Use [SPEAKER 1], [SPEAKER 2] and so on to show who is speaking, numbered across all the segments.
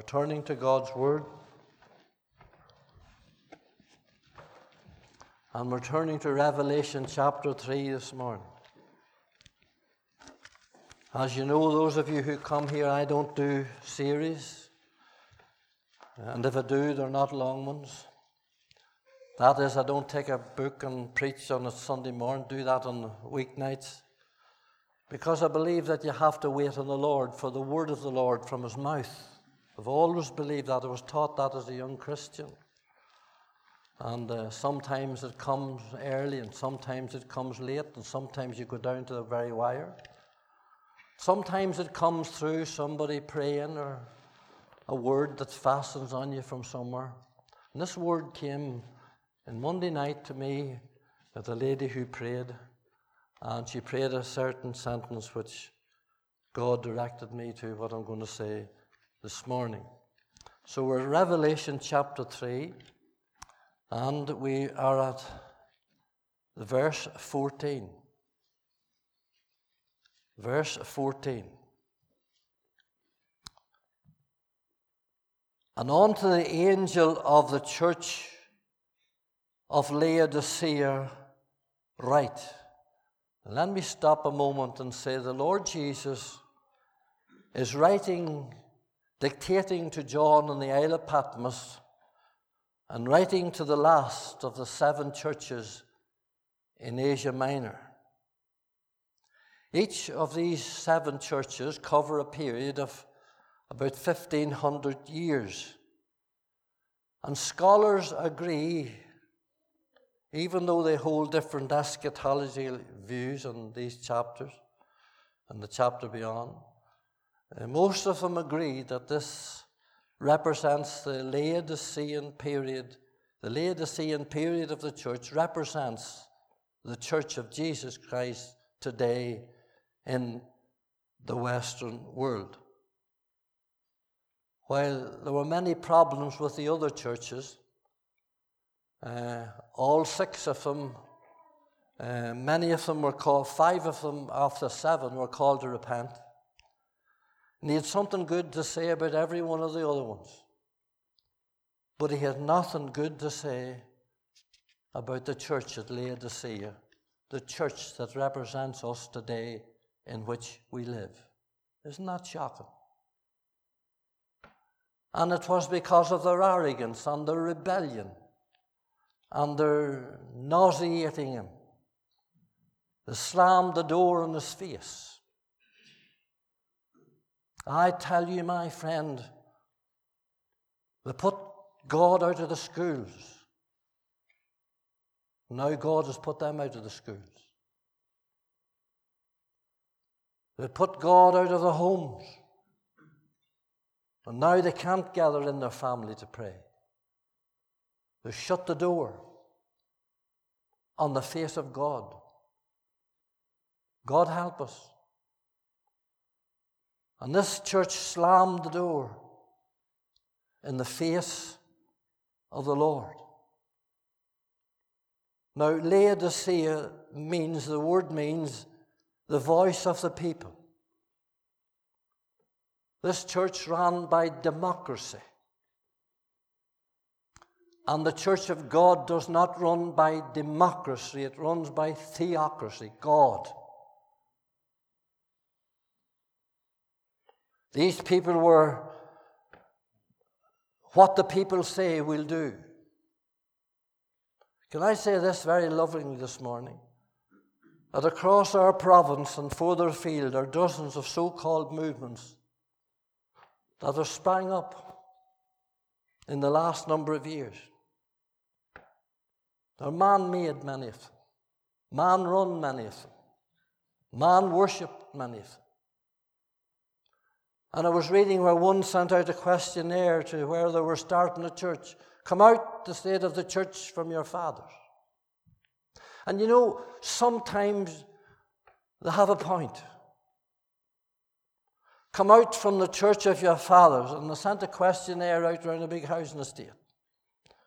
[SPEAKER 1] we're turning to God's Word. And we're turning to Revelation chapter 3 this morning. As you know, those of you who come here, I don't do series. And if I do, they're not long ones. That is, I don't take a book and preach on a Sunday morning, do that on weeknights. Because I believe that you have to wait on the Lord for the word of the Lord from his mouth. I've always believed that. I was taught that as a young Christian. And uh, sometimes it comes early, and sometimes it comes late, and sometimes you go down to the very wire. Sometimes it comes through somebody praying or a word that fastens on you from somewhere. And this word came on Monday night to me with a lady who prayed. And she prayed a certain sentence which God directed me to what I'm going to say this morning. So we're Revelation chapter 3, and we are at verse 14. Verse 14. And unto the angel of the church of Laodicea write. Let me stop a moment and say the Lord Jesus is writing, dictating to John on the Isle of Patmos, and writing to the last of the seven churches in Asia Minor. Each of these seven churches cover a period of about 1500 years. And scholars agree even though they hold different eschatology views on these chapters and the chapter beyond, uh, most of them agree that this represents the Laodicean period. The Laodicean period of the church represents the church of Jesus Christ today in the Western world. While there were many problems with the other churches, uh, all six of them, uh, many of them were called, five of them the seven were called to repent. And he had something good to say about every one of the other ones. But he had nothing good to say about the church at Laodicea, the church that represents us today in which we live. Isn't that shocking? And it was because of their arrogance and their rebellion and they're nauseating him. They slammed the door in his face. I tell you, my friend, they put God out of the schools. Now God has put them out of the schools. They put God out of the homes. And now they can't gather in their family to pray. They shut the door on the face of God. God help us. And this church slammed the door in the face of the Lord. Now, Laodicea means, the word means the voice of the people. This church ran by democracy. And the church of God does not run by democracy, it runs by theocracy, God. These people were what the people say will do. Can I say this very lovingly this morning? That across our province and further afield are dozens of so called movements that have sprang up in the last number of years. They're man made, many of them. Man run, many of them. Man worshipped, many of them. And I was reading where one sent out a questionnaire to where they were starting a church. Come out the state of the church from your fathers. And you know, sometimes they have a point. Come out from the church of your fathers. And they sent a questionnaire out around a big housing estate.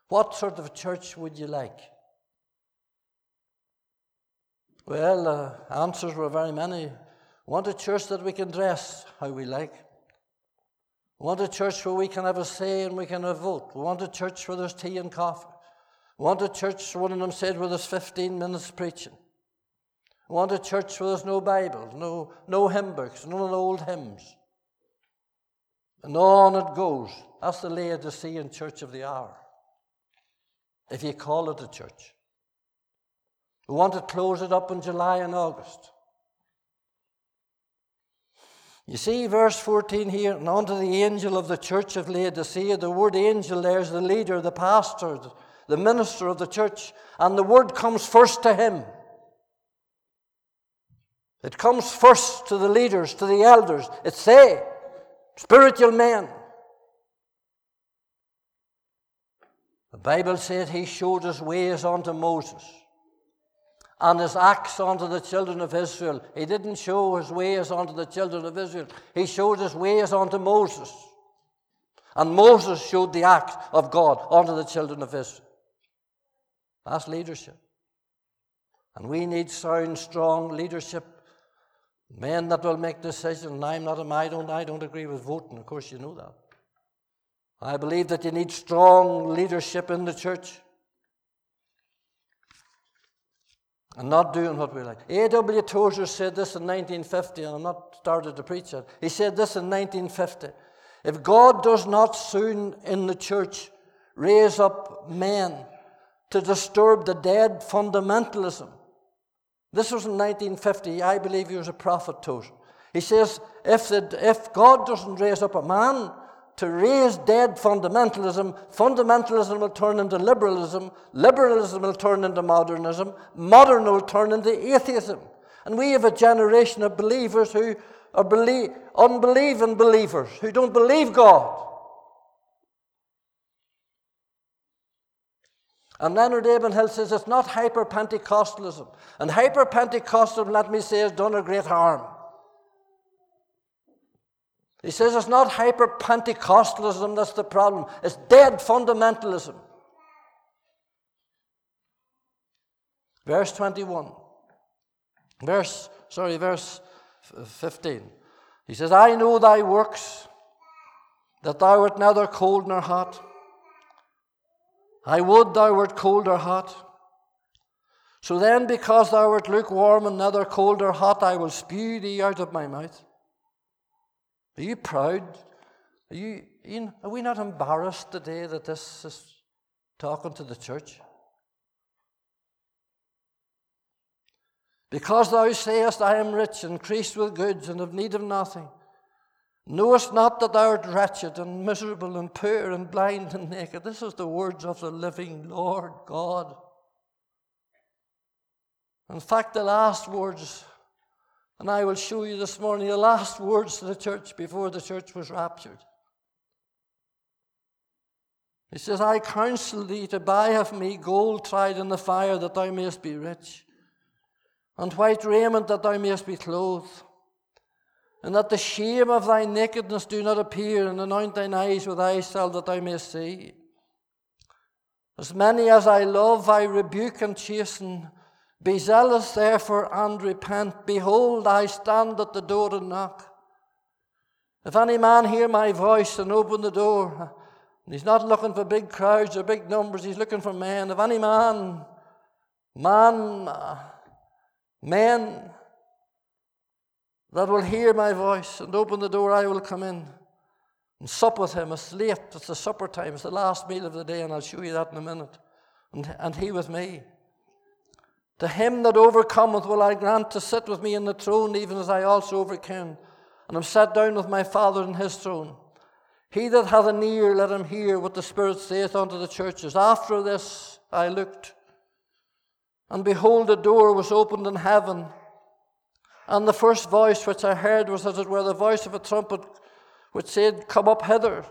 [SPEAKER 1] What sort of church would you like? Well, uh, answers were very many. Want a church that we can dress how we like. We want a church where we can have a say and we can have a vote. We want a church where there's tea and coffee. We want a church, one of them said, where there's 15 minutes preaching. We want a church where there's no Bible, no, no hymn books, none of the old hymns. And on it goes. That's the Laodicean church of the hour, if you call it a church. We want to close it up in July and August. You see, verse 14 here, and unto the angel of the church of Laodicea, the word angel there is the leader, the pastor, the minister of the church, and the word comes first to him. It comes first to the leaders, to the elders. It's they, spiritual men. The Bible said he showed his ways unto Moses and his acts unto the children of Israel. He didn't show his ways unto the children of Israel, he showed his ways unto Moses. And Moses showed the act of God unto the children of Israel. That's leadership. And we need sound, strong leadership. Men that will make decisions. I'm not a I don't I don't agree with voting. Of course you know that. I believe that you need strong leadership in the church. And not doing what we like. A.W. Tozer said this in 1950, and I'm not started to preach it. He said this in 1950. If God does not soon in the church raise up men to disturb the dead fundamentalism, this was in 1950. I believe he was a prophet, Tozer. He says, if, the, if God doesn't raise up a man to raise dead fundamentalism. Fundamentalism will turn into liberalism. Liberalism will turn into modernism. Modern will turn into atheism. And we have a generation of believers who are believe, unbelieving believers, who don't believe God. And Leonard Ravenhill says it's not hyper Pentecostalism. And hyper Pentecostalism, let me say, has done a great harm. He says it's not hyper Pentecostalism that's the problem, it's dead fundamentalism. Verse 21. Verse, sorry, verse 15. He says, I know thy works, that thou art neither cold nor hot. I would thou wert cold or hot. So then, because thou art lukewarm and neither cold or hot, I will spew thee out of my mouth. Are you proud? Are, you, are we not embarrassed today that this is talking to the church? Because thou sayest, I am rich, increased with goods, and have need of nothing. Knowest not that thou art wretched and miserable and poor and blind and naked? This is the words of the living Lord God. In fact, the last words and I will show you this morning the last words to the church before the church was raptured. He says, I counsel thee to buy of me gold tried in the fire that thou mayest be rich, and white raiment that thou mayest be clothed, and that the shame of thy nakedness do not appear, and anoint thine eyes with eye salve that thou mayest see. As many as I love, I rebuke and chasten. Be zealous therefore and repent. Behold, I stand at the door and knock. If any man hear my voice and open the door, and he's not looking for big crowds or big numbers, he's looking for men. If any man, man, men that will hear my voice and open the door, I will come in and sup with him. It's late, it's the supper time, it's the last meal of the day, and I'll show you that in a minute. And, and he with me. To him that overcometh will I grant to sit with me in the throne, even as I also overcame, and am sat down with my Father in his throne. He that hath an ear, let him hear what the Spirit saith unto the churches. After this I looked, and behold, a door was opened in heaven. And the first voice which I heard was as it were the voice of a trumpet, which said, Come up hither,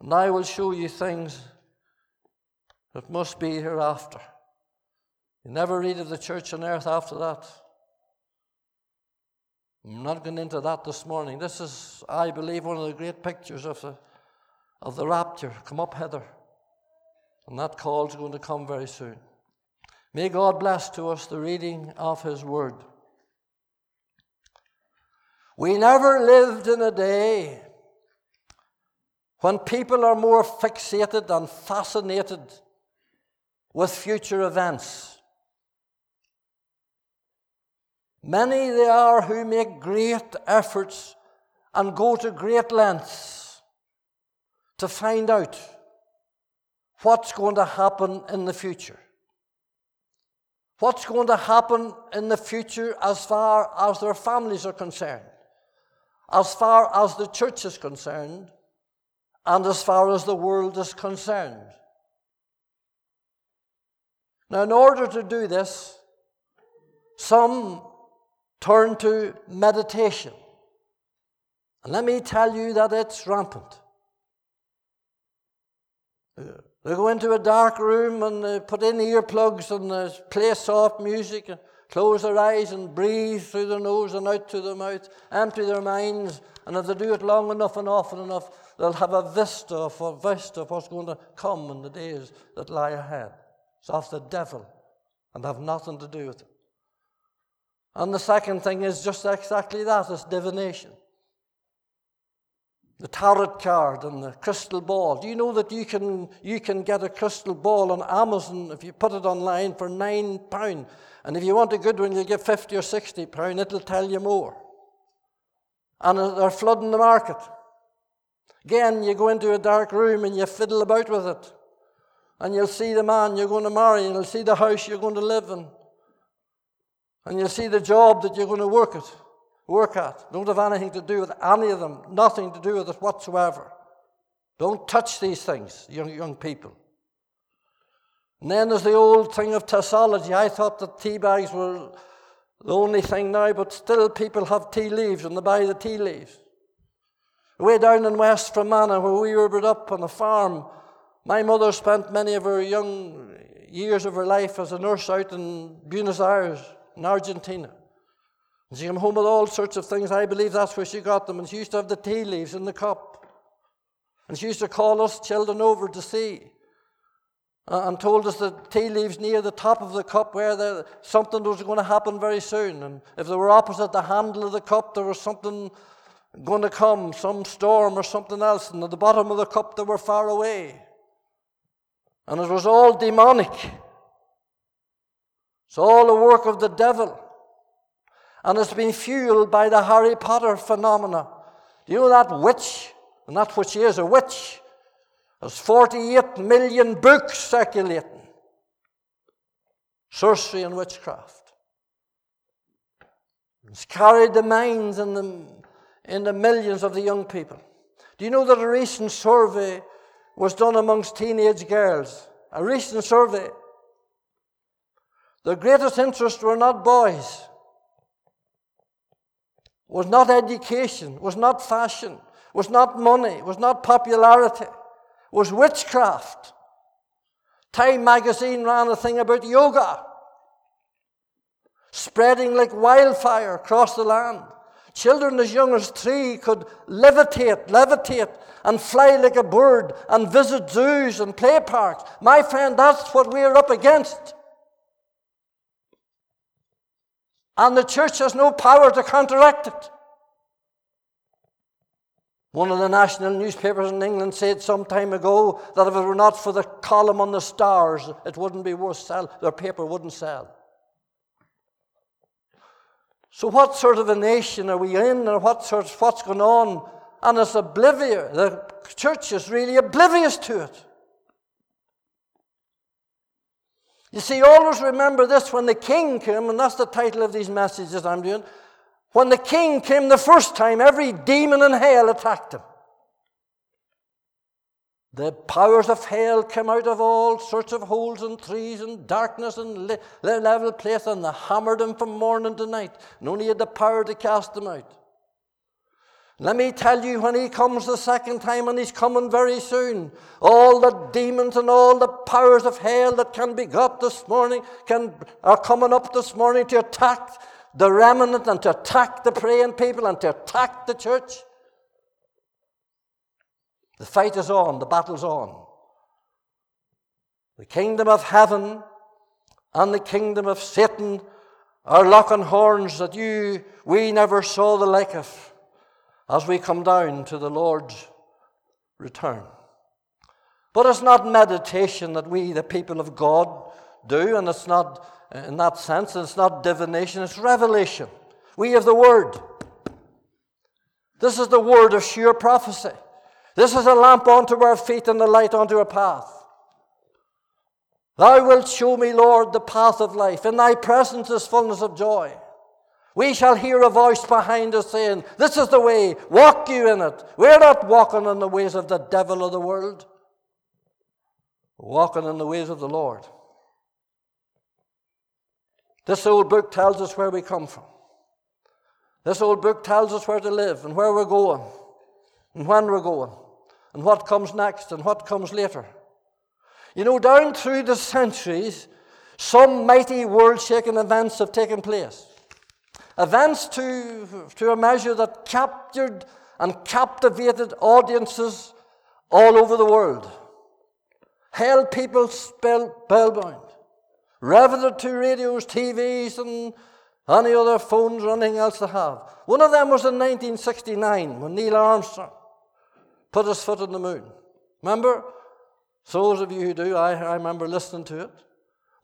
[SPEAKER 1] and I will show you things that must be hereafter. You never read of the church on earth after that. I'm not going into that this morning. This is, I believe, one of the great pictures of the, of the rapture. Come up hither. And that call is going to come very soon. May God bless to us the reading of His Word. We never lived in a day when people are more fixated and fascinated with future events. Many there are who make great efforts and go to great lengths to find out what's going to happen in the future. What's going to happen in the future as far as their families are concerned, as far as the church is concerned, and as far as the world is concerned. Now, in order to do this, some turn to meditation. And let me tell you that it's rampant. They go into a dark room and they put in earplugs and they play soft music and close their eyes and breathe through their nose and out through their mouth, empty their minds. And if they do it long enough and often enough, they'll have a vista of, a vista of what's going to come in the days that lie ahead. It's off the devil and have nothing to do with it. And the second thing is just exactly that it's divination the tarot card and the crystal ball. Do you know that you can, you can get a crystal ball on Amazon if you put it online for nine pound? And if you want a good one, you get 50 or 60 pound, it'll tell you more. And they're flooding the market. Again, you go into a dark room and you fiddle about with it. And you'll see the man you're going to marry, and you'll see the house you're going to live in. And you'll see the job that you're going to work at work at. Don't have anything to do with any of them, nothing to do with it whatsoever. Don't touch these things, young, young people. And then there's the old thing of tassology. I thought that tea bags were the only thing now, but still people have tea leaves and they buy the tea leaves. Way down in West Fermanagh, where we were brought up on a farm, my mother spent many of her young years of her life as a nurse out in Buenos Aires, in Argentina. And she came home with all sorts of things. I believe that's where she got them. And she used to have the tea leaves in the cup. And she used to call us children over to see. Uh, and told us the tea leaves near the top of the cup where the, something was going to happen very soon. And if they were opposite the handle of the cup, there was something going to come, some storm or something else. And at the bottom of the cup, they were far away. And it was all demonic. It's all the work of the devil and it's been fueled by the Harry Potter phenomena. Do you know that witch? And that she is, a witch. There's 48 million books circulating. Sorcery and witchcraft. It's carried the minds in the, in the millions of the young people. Do you know that a recent survey was done amongst teenage girls? A recent survey. The greatest interest were not boys was not education, was not fashion, was not money, was not popularity, was witchcraft. Time magazine ran a thing about yoga, spreading like wildfire across the land. Children as young as three could levitate, levitate, and fly like a bird and visit zoos and play parks. My friend, that's what we're up against. And the church has no power to counteract it. One of the national newspapers in England said some time ago that if it were not for the column on the stars, it wouldn't be worth selling. Their paper wouldn't sell. So, what sort of a nation are we in, and what sort, what's going on? And it's oblivious. The church is really oblivious to it. You see, always remember this when the king came, and that's the title of these messages I'm doing. When the king came the first time, every demon in hell attacked him. The powers of hell came out of all sorts of holes and trees and darkness and level place, and they hammered him from morning to night, and only had the power to cast them out. Let me tell you, when he comes the second time, and he's coming very soon, all the demons and all the powers of hell that can be got this morning can, are coming up this morning to attack the remnant and to attack the praying people and to attack the church. The fight is on, the battle's on. The kingdom of heaven and the kingdom of Satan are locking horns that you, we never saw the like of as we come down to the Lord's return. But it's not meditation that we, the people of God, do, and it's not, in that sense, and it's not divination, it's revelation. We have the Word. This is the word of sure prophecy. This is a lamp unto our feet and a light unto our path. Thou wilt show me, Lord, the path of life. In thy presence is fullness of joy. We shall hear a voice behind us saying, This is the way, walk you in it. We're not walking in the ways of the devil of the world, We're walking in the ways of the Lord. This old book tells us where we come from. This old book tells us where to live and where we're going and when we're going and what comes next and what comes later. You know, down through the centuries, some mighty world shaking events have taken place. Events to, to a measure that captured and captivated audiences all over the world, held people spellbound, riveted to radios, TVs, and any other phones or anything else they have. One of them was in 1969 when Neil Armstrong put his foot on the moon. Remember? those of you who do, I, I remember listening to it.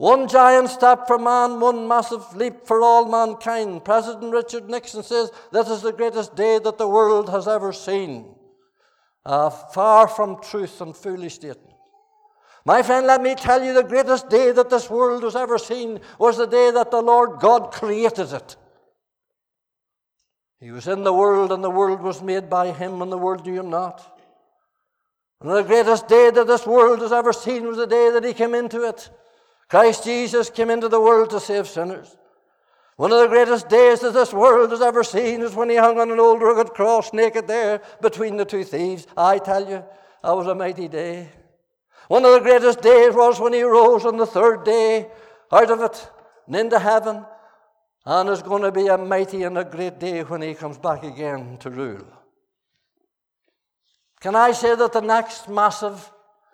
[SPEAKER 1] One giant step for man, one massive leap for all mankind. President Richard Nixon says this is the greatest day that the world has ever seen. Uh, far from truth and foolish statement. My friend, let me tell you the greatest day that this world has ever seen was the day that the Lord God created it. He was in the world, and the world was made by him, and the world knew him not. And the greatest day that this world has ever seen was the day that he came into it. Christ Jesus came into the world to save sinners. One of the greatest days that this world has ever seen is when he hung on an old rugged cross, naked there between the two thieves. I tell you, that was a mighty day. One of the greatest days was when he rose on the third day out of it and into heaven. And it's going to be a mighty and a great day when he comes back again to rule. Can I say that the next massive,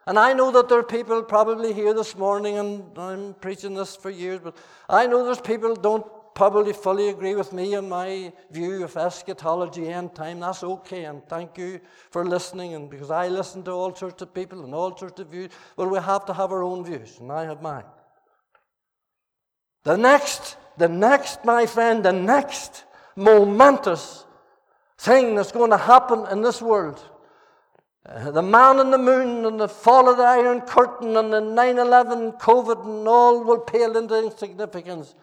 [SPEAKER 1] and I know that there are people probably here this morning, and I'm preaching this for years, but I know there's people don't probably fully agree with me and my view of eschatology end time. That's okay, and thank you for listening. And because I listen to all sorts of people and all sorts of views, well, we have to have our own views, and I have mine. The next, the next, my friend, the next momentous thing that's going to happen in this world. Uh, the man on the moon and the fall of the Iron Curtain and the 9 11 COVID and all will pale into insignificance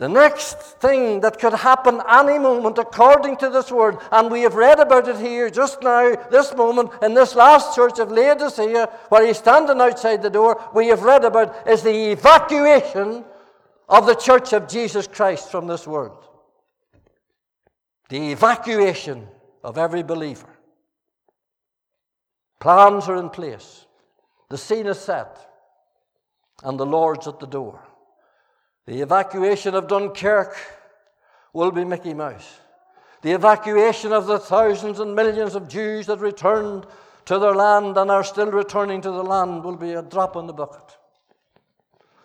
[SPEAKER 1] the next thing that could happen any moment, according to this word, and we have read about it here just now, this moment, in this last church of Laodicea, where he's standing outside the door, we have read about is the evacuation of the church of Jesus Christ from this world. The evacuation of every believer. Plans are in place, the scene is set, and the Lord's at the door. The evacuation of Dunkirk will be Mickey Mouse. The evacuation of the thousands and millions of Jews that returned to their land and are still returning to the land will be a drop in the bucket.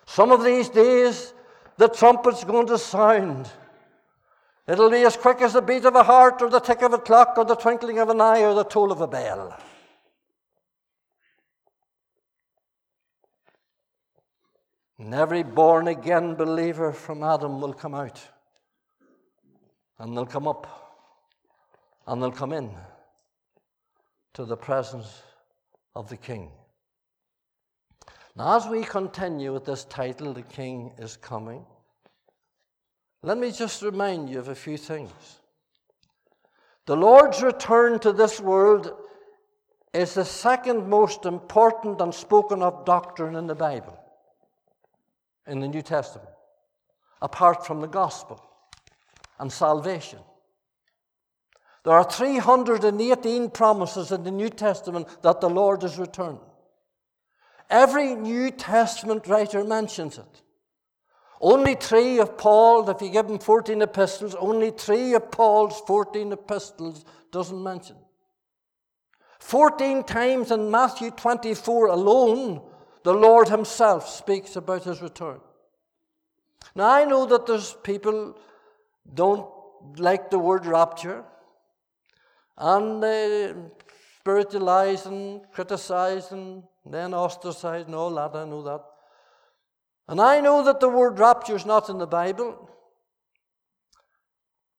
[SPEAKER 1] Some of these days, the trumpet's going to sound. It'll be as quick as the beat of a heart, or the tick of a clock, or the twinkling of an eye, or the toll of a bell. And every born again believer from Adam will come out. And they'll come up. And they'll come in to the presence of the King. Now, as we continue with this title, The King is Coming, let me just remind you of a few things. The Lord's return to this world is the second most important and spoken of doctrine in the Bible in the New Testament, apart from the gospel and salvation. There are 318 promises in the New Testament that the Lord is returning. Every New Testament writer mentions it. Only three of Paul, if you give him 14 epistles, only three of Paul's 14 epistles doesn't mention. 14 times in Matthew 24 alone, the Lord Himself speaks about His return. Now, I know that there's people don't like the word rapture, and they spiritualizing, criticizing, then ostracizing, all that. I know that. And I know that the word rapture is not in the Bible.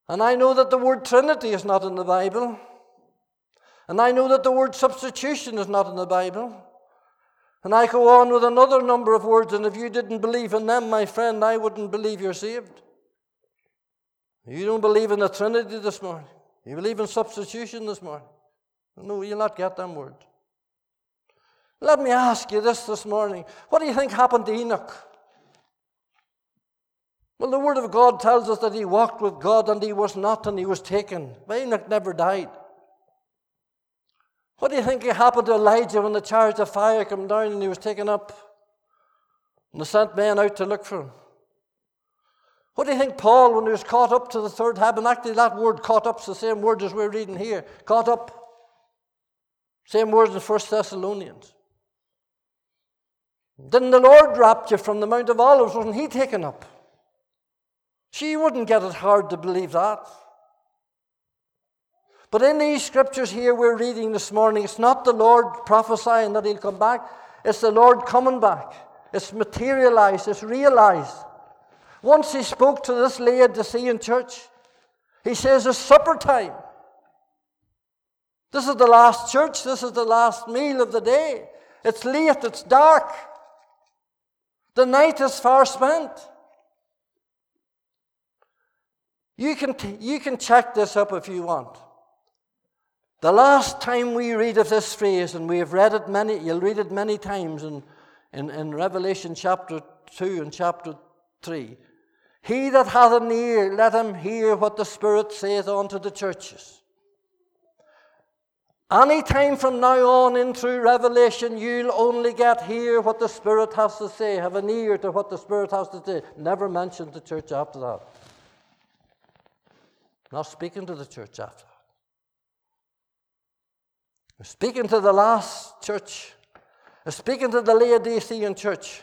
[SPEAKER 1] And I know that the word Trinity is not in the Bible. And I know that the word substitution is not in the Bible. And I go on with another number of words, and if you didn't believe in them, my friend, I wouldn't believe you're saved. You don't believe in the Trinity this morning. You believe in substitution this morning. No, you'll not get them words. Let me ask you this this morning. What do you think happened to Enoch? Well, the Word of God tells us that he walked with God and he was not and he was taken. But Enoch never died. What do you think happened to Elijah when the charge of fire came down and he was taken up? And they sent men out to look for him. What do you think Paul, when he was caught up to the third heaven, actually that word caught up is the same word as we're reading here. Caught up. Same words in 1 Thessalonians. Didn't the Lord rapture from the Mount of Olives? Wasn't he taken up? She wouldn't get it hard to believe that. But in these scriptures here we're reading this morning, it's not the Lord prophesying that he'll come back, it's the Lord coming back. It's materialized, it's realized. Once he spoke to this Laodicean church, he says it's supper time. This is the last church, this is the last meal of the day. It's late, it's dark. The night is far spent. You can, t- you can check this up if you want. The last time we read of this phrase, and we have read it many, you'll read it many times in, in, in Revelation chapter 2 and chapter 3. He that hath an ear, let him hear what the Spirit saith unto the churches. Any time from now on in through Revelation, you'll only get hear what the Spirit has to say, have an ear to what the Spirit has to say. Never mention the church after that. Not speaking to the church after that. We're speaking to the last church. We're speaking to the Laodicean church.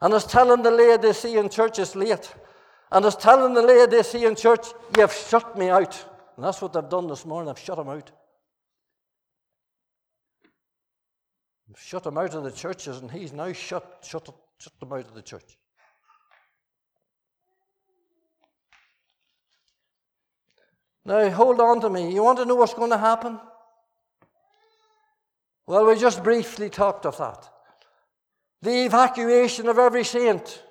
[SPEAKER 1] And is telling the Laodicean church it's late. And is telling the Laodicean church, you've shut me out. And that's what they've done this morning. They've shut him out. They've shut him out of the churches, and he's now shut, shut, shut them out of the church. Now, hold on to me. You want to know what's going to happen? Well, we just briefly talked of that. The evacuation of every saint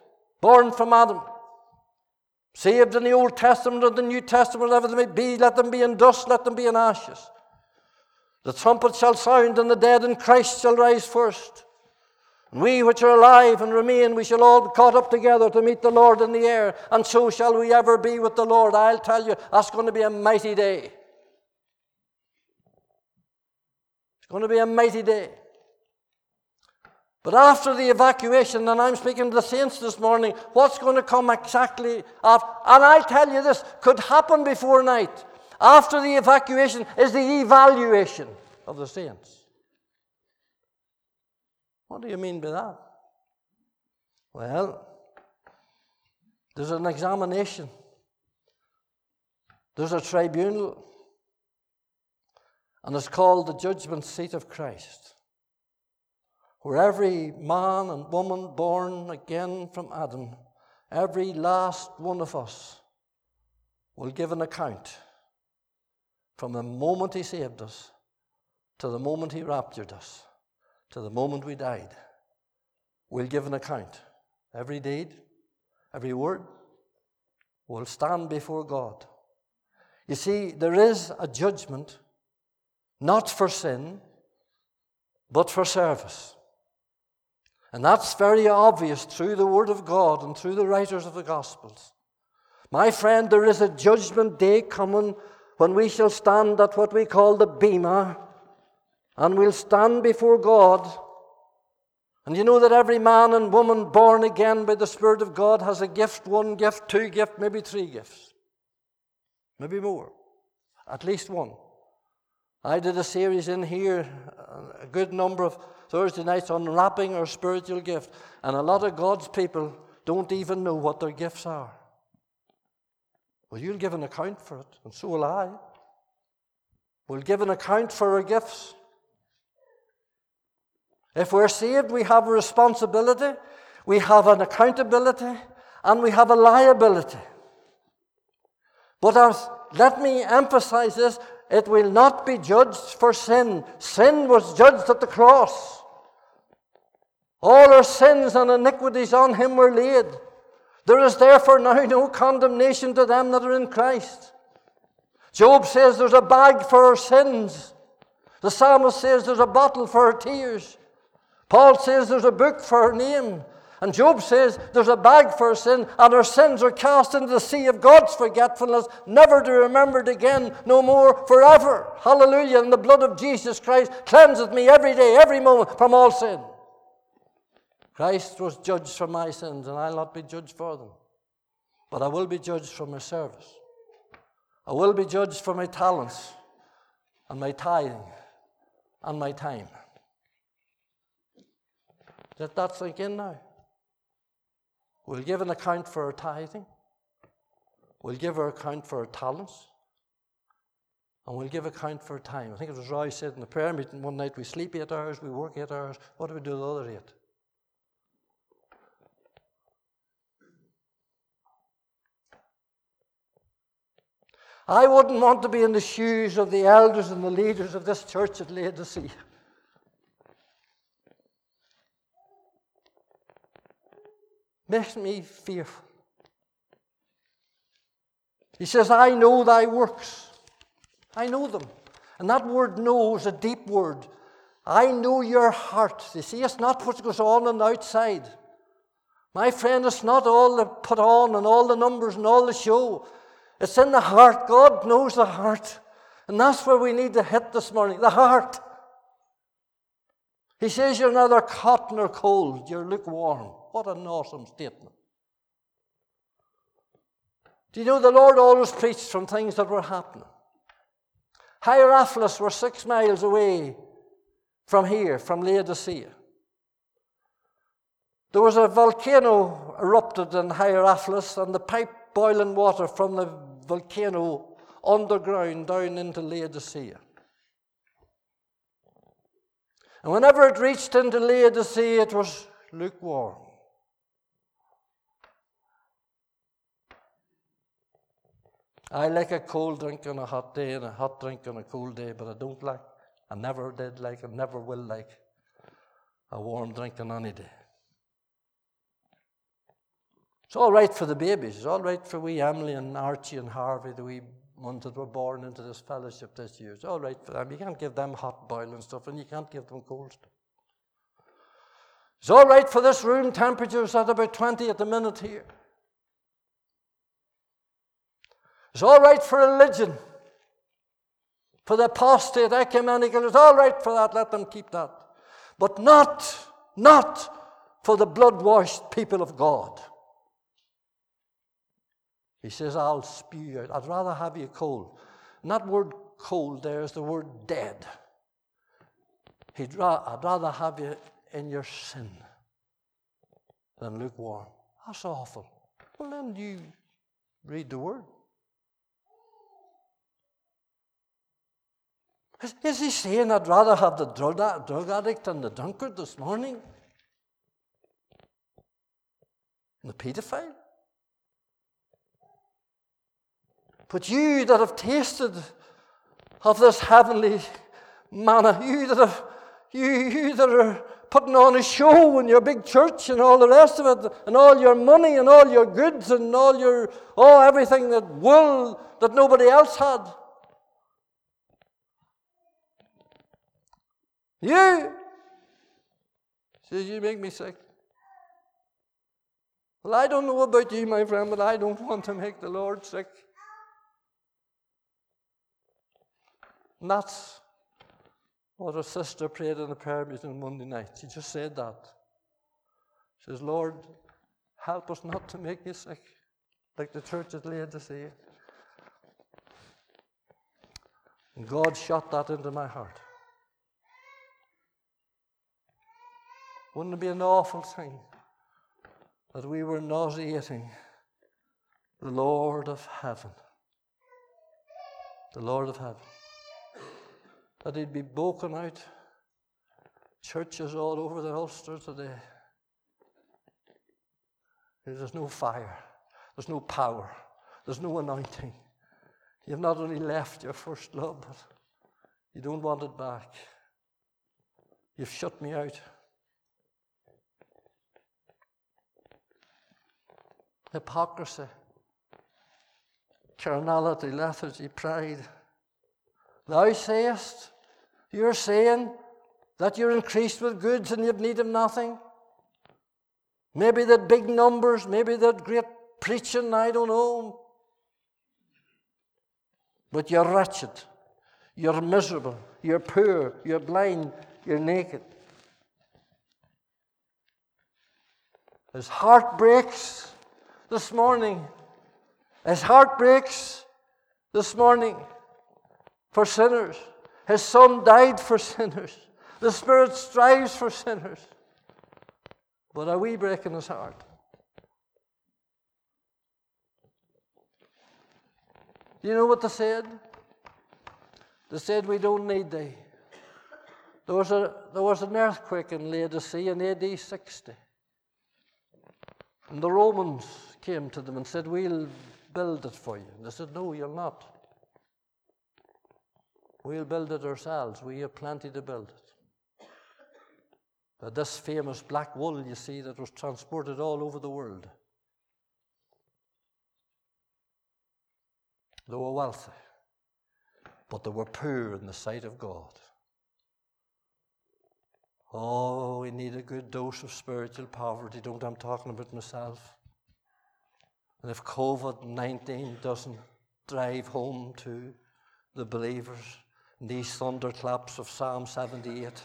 [SPEAKER 1] born from Adam, saved in the Old Testament or the New Testament, whatever they may be, let them be in dust, let them be in ashes. The trumpet shall sound, and the dead in Christ shall rise first. And we which are alive and remain, we shall all be caught up together to meet the Lord in the air, and so shall we ever be with the Lord. I'll tell you, that's going to be a mighty day. It's going to be a mighty day. But after the evacuation, and I'm speaking to the saints this morning, what's going to come exactly after? And I'll tell you this could happen before night. After the evacuation is the evaluation of the saints. What do you mean by that? Well, there's an examination, there's a tribunal, and is called the judgment seat of Christ, where every man and woman born again from Adam, every last one of us, will give an account from the moment he saved us to the moment he raptured us to the moment we died. We'll give an account. Every deed, every word will stand before God. You see, there is a judgment not for sin, but for service. And that's very obvious through the Word of God and through the writers of the Gospels. My friend, there is a judgment day coming when we shall stand at what we call the Bema and we'll stand before God. And you know that every man and woman born again by the Spirit of God has a gift one gift, two gifts, maybe three gifts, maybe more, at least one. I did a series in here, a good number of Thursday nights, unwrapping our spiritual gift. And a lot of God's people don't even know what their gifts are. Well, you'll give an account for it, and so will I. We'll give an account for our gifts. If we're saved, we have a responsibility, we have an accountability, and we have a liability. But as, let me emphasize this it will not be judged for sin. Sin was judged at the cross. All our sins and iniquities on him were laid. There is therefore now no condemnation to them that are in Christ. Job says there's a bag for our sins. The psalmist says there's a bottle for our tears. Paul says there's a book for our name. And Job says there's a bag for sin, and our sins are cast into the sea of God's forgetfulness, never to be remembered again, no more forever. Hallelujah. And the blood of Jesus Christ cleanseth me every day, every moment from all sin. Christ was judged for my sins, and I'll not be judged for them. But I will be judged for my service. I will be judged for my talents and my tithing and my time. Let that sink in now. We'll give an account for our tithing. We'll give our account for our talents. And we'll give an account for our time. I think it was Roy said in the prayer meeting one night we sleep eight hours, we work eight hours. What do we do the other eight? I wouldn't want to be in the shoes of the elders and the leaders of this church at Laodicea. Makes me fearful. He says, I know thy works. I know them. And that word know is a deep word. I know your heart. You see, it's not what goes on on the outside. My friend, it's not all the put on and all the numbers and all the show. It's in the heart. God knows the heart. And that's where we need to hit this morning the heart. He says you're neither hot nor cold, you're lukewarm. What an awesome statement. Do you know the Lord always preached from things that were happening? Hierapolis were six miles away from here, from Laodicea. There was a volcano erupted in Hierapolis, and the pipe boiling water from the volcano underground down into Laodicea. And whenever it reached into Laodicea, it was lukewarm. I like a cold drink on a hot day and a hot drink on a cold day, but I don't like, I never did like, I never will like a warm drink on any day. It's all right for the babies. It's all right for wee Emily and Archie and Harvey, the wee ones that were born into this fellowship this year. It's all right for them. You can't give them hot boiling stuff, and you can't give them cold stuff. It's all right for this room temperatures at about 20 at the minute here. It's all right for religion, for the apostate, ecumenical. It's all right for that. Let them keep that. But not, not for the blood washed people of God. He says, I'll spew you out. I'd rather have you cold. And that word cold there is the word dead. He'd ra- I'd rather have you in your sin than lukewarm. That's awful. Well, then you read the word. Is, is he saying I'd rather have the drug, drug addict than the drunkard this morning? And the paedophile? But you that have tasted of this heavenly manna, you that have, you, you that are putting on a show in your big church and all the rest of it, and all your money and all your goods and all your, oh, everything that will that nobody else had. You says you make me sick. Well, I don't know about you, my friend, but I don't want to make the Lord sick. And that's what a sister prayed in the prayer meeting Monday night. She just said that. She says, Lord, help us not to make you sick, like the church at Laodicea. And God shot that into my heart. Wouldn't it be an awful thing that we were nauseating the Lord of heaven? The Lord of heaven that he'd be broken out churches all over the Ulster today. There's no fire, there's no power, there's no anointing. You've not only left your first love, but you don't want it back. You've shut me out. Hypocrisy, carnality, lethargy, pride. Thou sayest, you're saying that you're increased with goods and you've need of nothing. Maybe that big numbers, maybe that great preaching, I don't know. But you're wretched, you're miserable, you're poor, you're blind, you're naked. His heart breaks this morning. His heart breaks this morning for sinners. His Son died for sinners. The Spirit strives for sinners. But are we breaking his heart? You know what they said? They said, We don't need thee. There was, a, there was an earthquake in Laodicea in AD 60. And the Romans came to them and said, We'll build it for you. And they said, No, you'll not. We'll build it ourselves. We have plenty to build it. But this famous black wool, you see, that was transported all over the world. They were wealthy, but they were poor in the sight of God. Oh, we need a good dose of spiritual poverty. Don't I'm talking about myself. And if COVID 19 doesn't drive home to the believers, these thunderclaps of Psalm 78,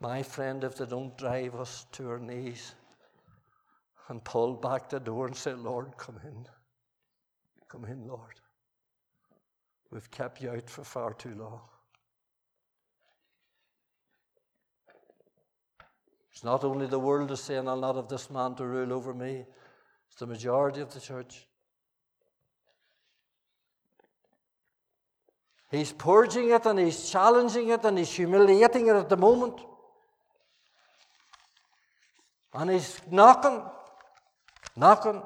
[SPEAKER 1] my friend, if they don't drive us to our knees and pull back the door and say, Lord, come in. Come in, Lord. We've kept you out for far too long. It's not only the world is saying, I'll not have this man to rule over me, it's the majority of the church. He's purging it and he's challenging it and he's humiliating it at the moment. And he's knocking, knocking.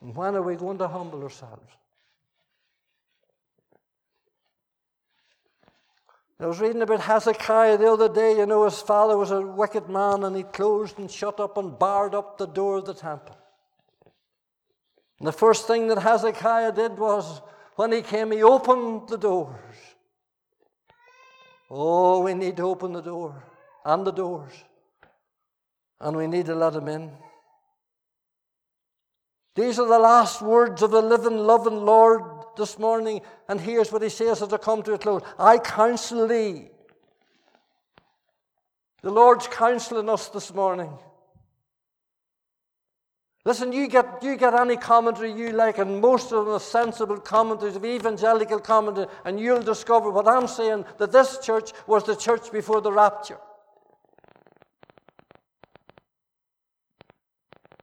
[SPEAKER 1] And when are we going to humble ourselves? I was reading about Hezekiah the other day. You know, his father was a wicked man and he closed and shut up and barred up the door of the temple. And the first thing that Hezekiah did was when he came, he opened the doors. Oh, we need to open the door and the doors. And we need to let him in. These are the last words of the living, loving Lord this morning. And here's what he says as I come to a close I counsel thee. The Lord's counseling us this morning. Listen, you get, you get any commentary you like, and most of them are sensible commentaries of evangelical commentary, and you'll discover what I'm saying that this church was the church before the rapture.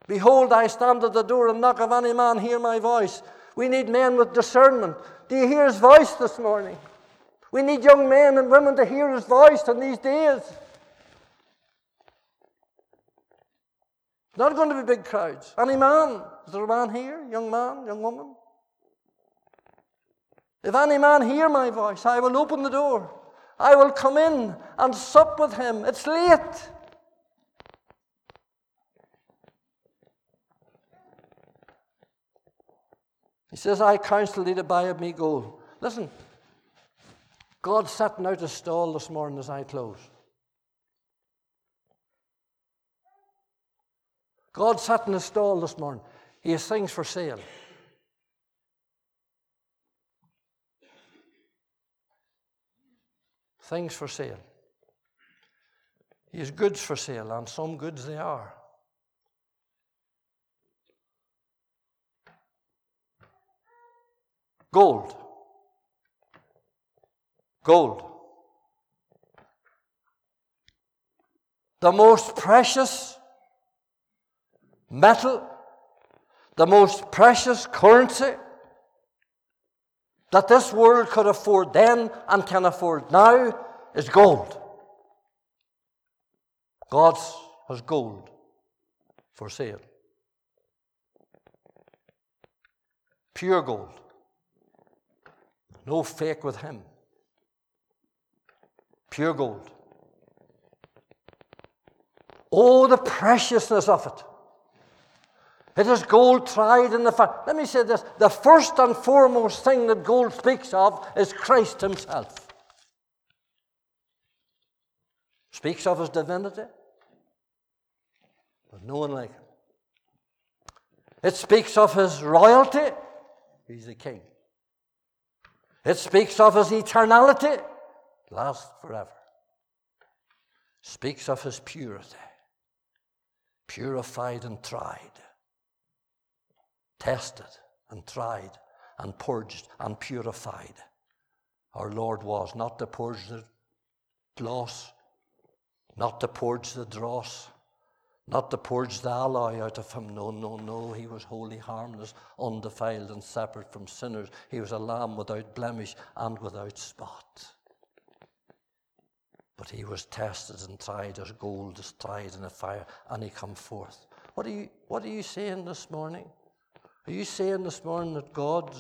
[SPEAKER 1] Behold, I stand at the door and knock. If any man hear my voice, we need men with discernment. Do you hear his voice this morning? We need young men and women to hear his voice in these days. Not going to be big crowds. Any man? Is there a man here? Young man? Young woman? If any man hear my voice, I will open the door. I will come in and sup with him. It's late. He says, I counsel thee to buy of me gold. Listen, God's setting out a stall this morning as I close. God's setting a stall this morning. He has things for sale. Things for sale. He has goods for sale, and some goods they are. Gold. Gold. The most precious metal, the most precious currency that this world could afford then and can afford now is gold. God has gold for sale. Pure gold. No fake with him. Pure gold. Oh, the preciousness of it. It is gold tried in the fire. Let me say this the first and foremost thing that gold speaks of is Christ Himself. Speaks of His divinity, but no one like Him. It speaks of His royalty, He's the King. It speaks of His eternality, lasts forever. Speaks of His purity, purified and tried tested and tried and purged and purified. Our Lord was not to purge the gloss, not to purge the dross, not to purge the alloy out of him. No, no, no. He was wholly harmless, undefiled, and separate from sinners. He was a lamb without blemish and without spot. But he was tested and tried as gold is tried in a fire, and he come forth. What are you, what are you saying this morning? Are you saying this morning that God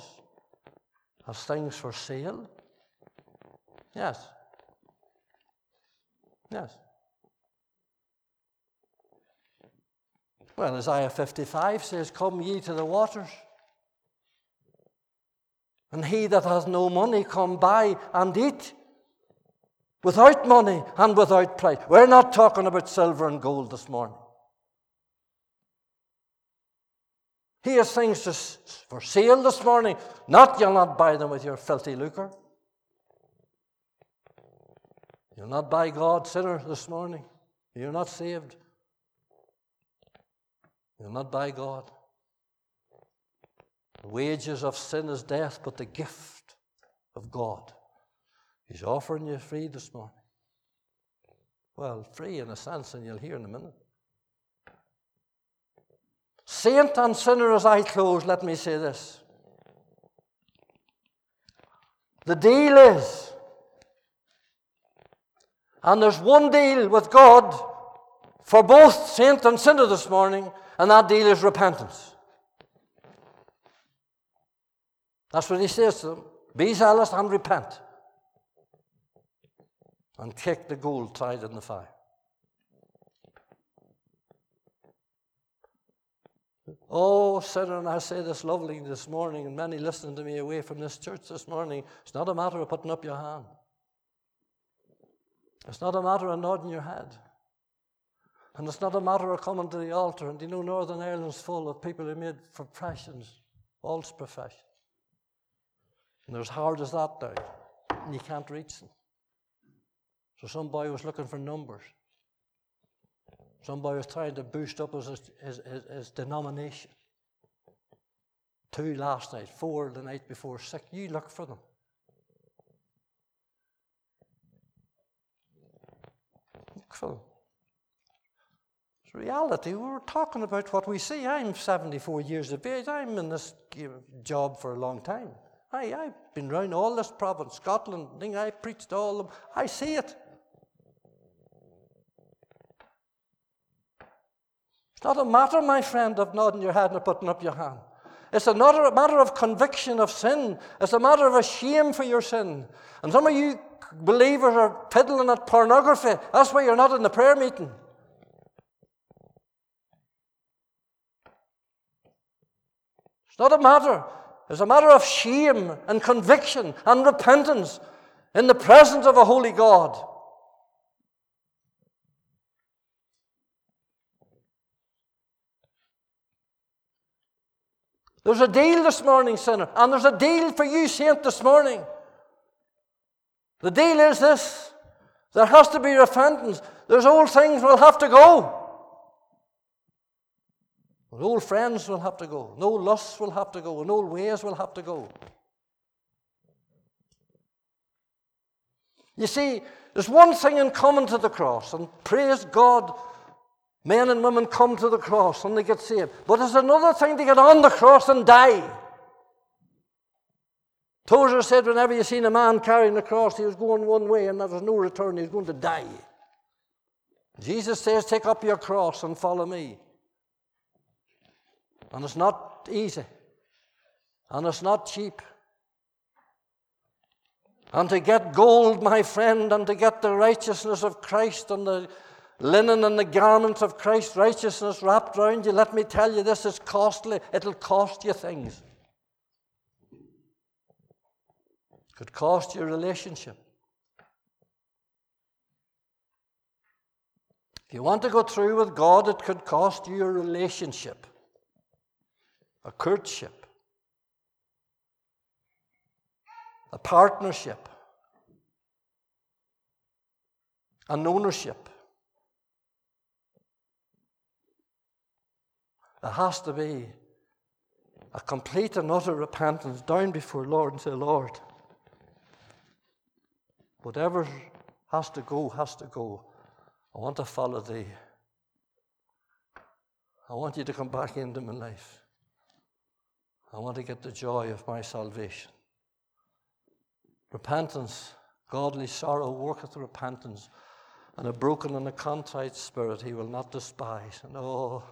[SPEAKER 1] has things for sale? Yes. Yes. Well, Isaiah 55 says, Come ye to the waters. And he that has no money come buy and eat without money and without price. We're not talking about silver and gold this morning. He has things for sale this morning. Not you'll not buy them with your filthy lucre. You'll not buy God, sinner, this morning. You're not saved. You'll not by God. The wages of sin is death, but the gift of God. He's offering you free this morning. Well, free in a sense, and you'll hear in a minute. Saint and sinner, as I close, let me say this. The deal is, and there's one deal with God for both saint and sinner this morning, and that deal is repentance. That's what he says to them. Be zealous and repent. And kick the gold tied in the fire. Oh, sinner, and I say this lovely this morning, and many listening to me away from this church this morning. It's not a matter of putting up your hand. It's not a matter of nodding your head. And it's not a matter of coming to the altar. And you know, Northern Ireland's full of people who made professions, false professions. And they're as hard as that now. And you can't reach them. So some boy was looking for numbers. Somebody was trying to boost up his, his, his, his denomination. Two last night, four the night before, six. You look for them. Look for them. It's reality. We were talking about what we see. I'm 74 years of age. I'm in this job for a long time. I, I've been around all this province, Scotland, I preached all them. I see it. It's not a matter, my friend, of nodding your head and putting up your hand. It's a matter of conviction of sin. It's a matter of a shame for your sin. And some of you believers are fiddling at pornography. That's why you're not in the prayer meeting. It's not a matter. It's a matter of shame and conviction and repentance in the presence of a holy God. There's a deal this morning, sinner, and there's a deal for you, saint, this morning. The deal is this there has to be repentance. There's old things will have to go. Old friends will have to go. No lusts will have to go. And old ways will have to go. You see, there's one thing in common to the cross, and praise God Men and women come to the cross and they get saved. But there's another thing to get on the cross and die. Tozer said whenever you seen a man carrying a cross, he was going one way and there was no return, he was going to die. Jesus says, Take up your cross and follow me. And it's not easy. And it's not cheap. And to get gold, my friend, and to get the righteousness of Christ and the linen and the garments of Christ's righteousness wrapped around you, let me tell you, this is costly. It'll cost you things. It could cost you relationship. If you want to go through with God, it could cost you a relationship, a courtship, a partnership, an ownership. There has to be a complete and utter repentance down before Lord and say, Lord, whatever has to go, has to go. I want to follow thee. I want you to come back into my life. I want to get the joy of my salvation. Repentance, godly sorrow worketh repentance, and a broken and a contrite spirit he will not despise. And oh,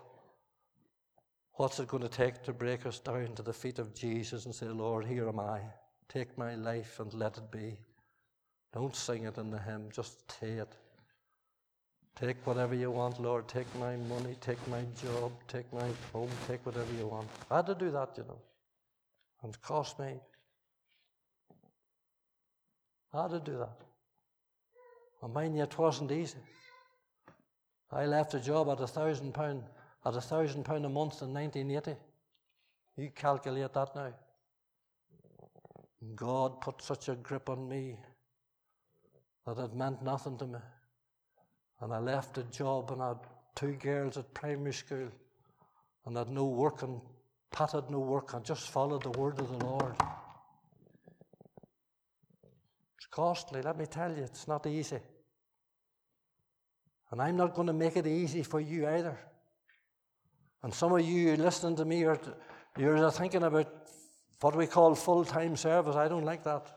[SPEAKER 1] what's it going to take to break us down to the feet of Jesus and say, Lord, here am I. Take my life and let it be. Don't sing it in the hymn, just say it. Take whatever you want, Lord. Take my money, take my job, take my home, take whatever you want. I had to do that, you know. And it cost me. I had to do that. And mind you, it wasn't easy. I left a job at a thousand pound at a thousand pound a month in 1980. You calculate that now. God put such a grip on me that it meant nothing to me. And I left a job and I had two girls at primary school and I had no work and Pat had no work and just followed the word of the Lord. It's costly, let me tell you, it's not easy. And I'm not going to make it easy for you either. And some of you listening to me are you're thinking about what we call full time service. I don't like that.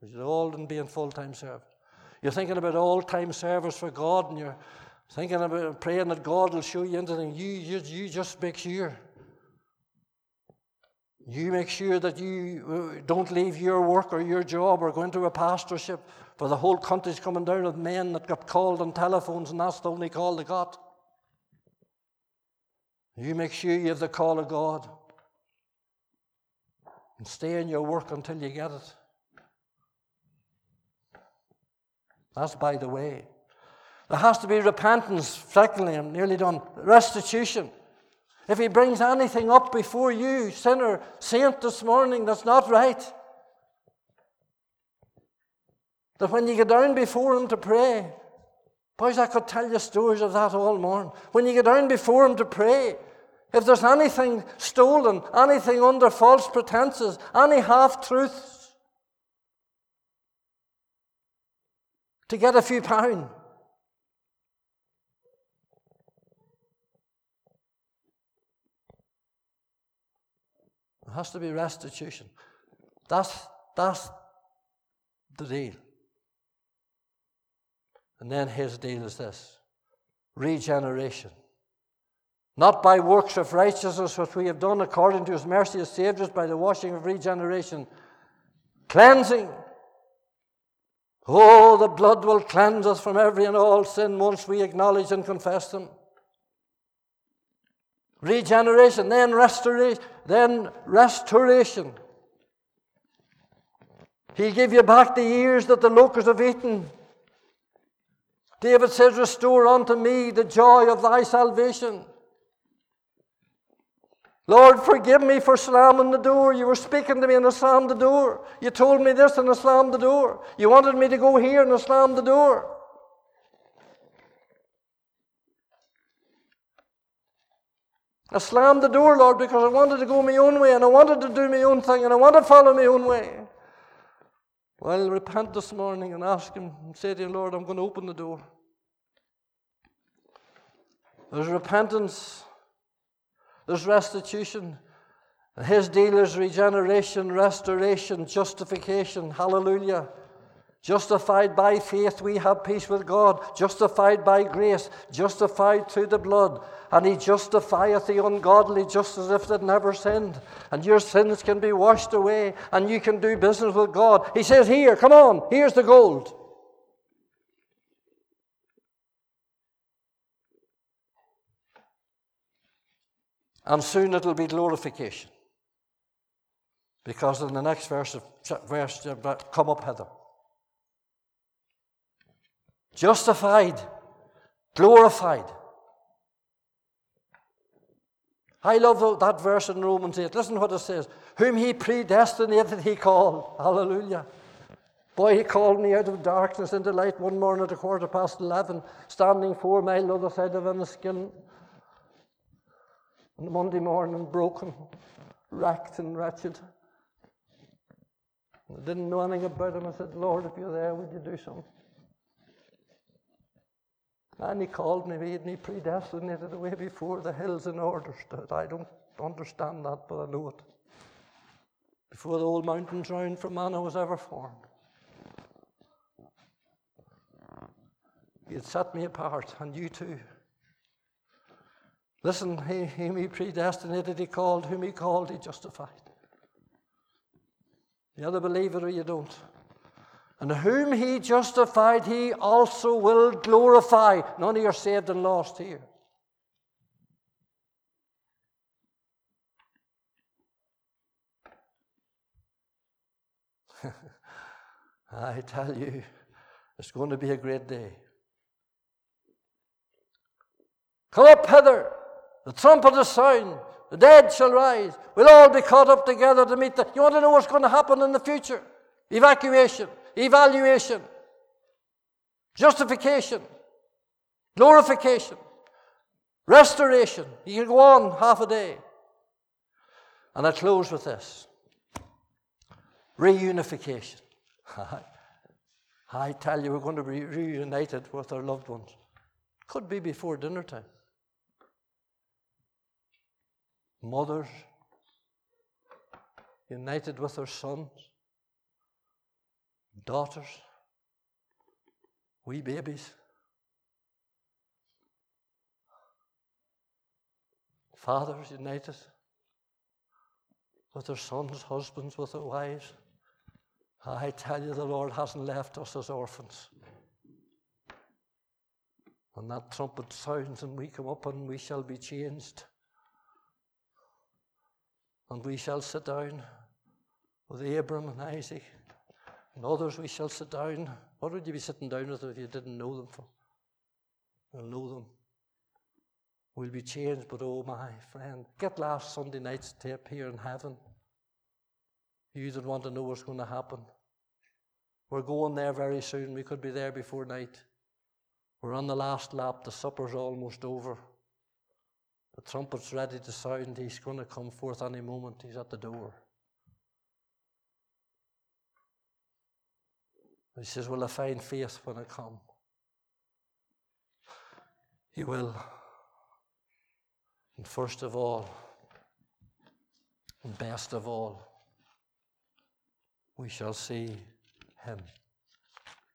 [SPEAKER 1] We should all in full time service. You're thinking about all time service for God and you're thinking about praying that God will show you anything. You, you, you just make sure. You make sure that you uh, don't leave your work or your job or go into a pastorship for the whole country's coming down with men that got called on telephones and that's the only call they got. You make sure you have the call of God and stay in your work until you get it. That's by the way. There has to be repentance, secondly, I'm nearly done. Restitution. If he brings anything up before you, sinner, saint, this morning that's not right, that when you get down before him to pray, boys, I could tell you stories of that all morning. When you get down before him to pray, if there's anything stolen, anything under false pretenses, any half truths, to get a few pounds. There has to be restitution. That's, that's the deal. And then his deal is this regeneration. Not by works of righteousness which we have done according to his mercy has saved us by the washing of regeneration, cleansing Oh, the blood will cleanse us from every and all sin once we acknowledge and confess them. Regeneration, then restoration, then restoration. He'll give you back the years that the locusts have eaten. David says, Restore unto me the joy of thy salvation. Lord, forgive me for slamming the door. You were speaking to me and I slammed the door. You told me this and I slammed the door. You wanted me to go here and I slammed the door. I slammed the door, Lord, because I wanted to go my own way and I wanted to do my own thing and I wanted to follow my own way. Well, repent this morning and ask Him and say to Him, Lord, I'm going to open the door. There's repentance there's restitution. His deal is regeneration, restoration, justification. Hallelujah. Justified by faith, we have peace with God. Justified by grace, justified through the blood. And He justifieth the ungodly just as if they'd never sinned. And your sins can be washed away, and you can do business with God. He says, Here, come on, here's the gold. And soon it'll be glorification. Because in the next verse, verse come up hither. Justified, glorified. I love that verse in Romans 8. Listen to what it says. Whom he predestinated, he called. Hallelujah. Boy, he called me out of darkness into light one morning at a quarter past 11, standing four mile other side of Enniskillen. On Monday morning, broken, wrecked, and wretched. I didn't know anything about him. I said, Lord, if you're there, would you do something? And he called me, had me predestinated away before the hills in order stood. I don't understand that, but I know it. Before the old mountains round from manna was ever formed. He had set me apart, and you too. Listen, he, he predestinated, he called, whom he called, he justified. You either believe it or you don't. And whom he justified, he also will glorify. None of you are saved and lost here. I tell you, it's going to be a great day. Come up hither. The trumpet is sound. The dead shall rise. We'll all be caught up together to meet the. You want to know what's going to happen in the future? Evacuation evaluation, justification, glorification, restoration. You can go on half a day. And I close with this reunification. I tell you, we're going to be reunited with our loved ones. Could be before dinner time. Mothers united with their sons daughters, wee babies, fathers united with their sons, husbands with their wives. I tell you, the Lord hasn't left us as orphans. And that trumpet sounds, and we come up and we shall be changed. And we shall sit down with Abram and Isaac and others we shall sit down. What would you be sitting down with if you didn't know them for? We'll know them. We'll be changed, but oh my friend, get last Sunday night's tape here in heaven. You that want to know what's going to happen. We're going there very soon. We could be there before night. We're on the last lap. The supper's almost over. The trumpet's ready to sound. He's going to come forth any moment. He's at the door. He says, Will I find faith when I come? He will. And first of all, and best of all, we shall see him.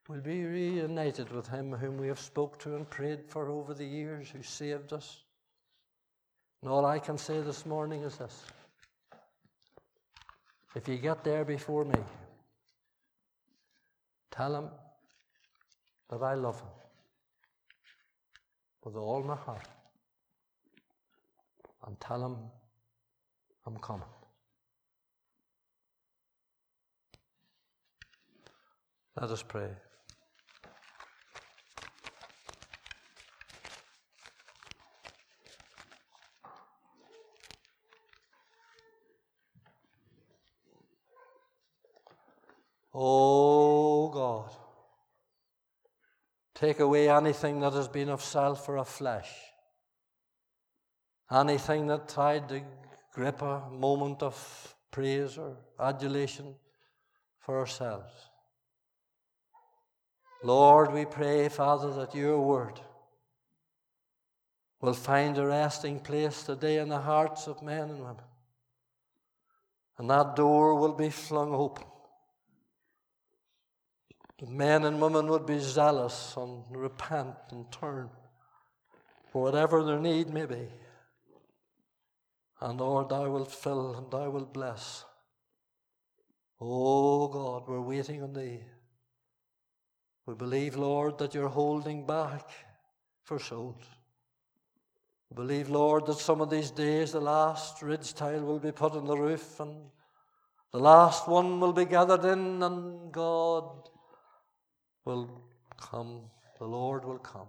[SPEAKER 1] We'll be reunited with him whom we have spoke to and prayed for over the years, who saved us. And all I can say this morning is this. If you get there before me, Tell him that I love him with all my heart. And tell him I'm coming. Let us pray. Oh God, take away anything that has been of self or of flesh, anything that tried to grip a moment of praise or adulation for ourselves. Lord, we pray, Father, that your word will find a resting place today in the hearts of men and women. And that door will be flung open. The men and women would be zealous and repent and turn for whatever their need may be. And Lord, thou wilt fill and thou wilt bless. Oh God, we're waiting on thee. We believe, Lord, that you're holding back for souls. We believe, Lord, that some of these days the last ridge tile will be put on the roof and the last one will be gathered in, and God will come. The Lord will come.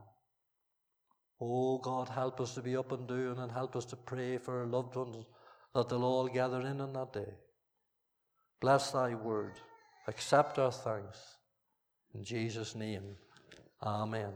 [SPEAKER 1] Oh God, help us to be up and doing and help us to pray for our loved ones that they'll all gather in on that day. Bless thy word. Accept our thanks. In Jesus' name, amen.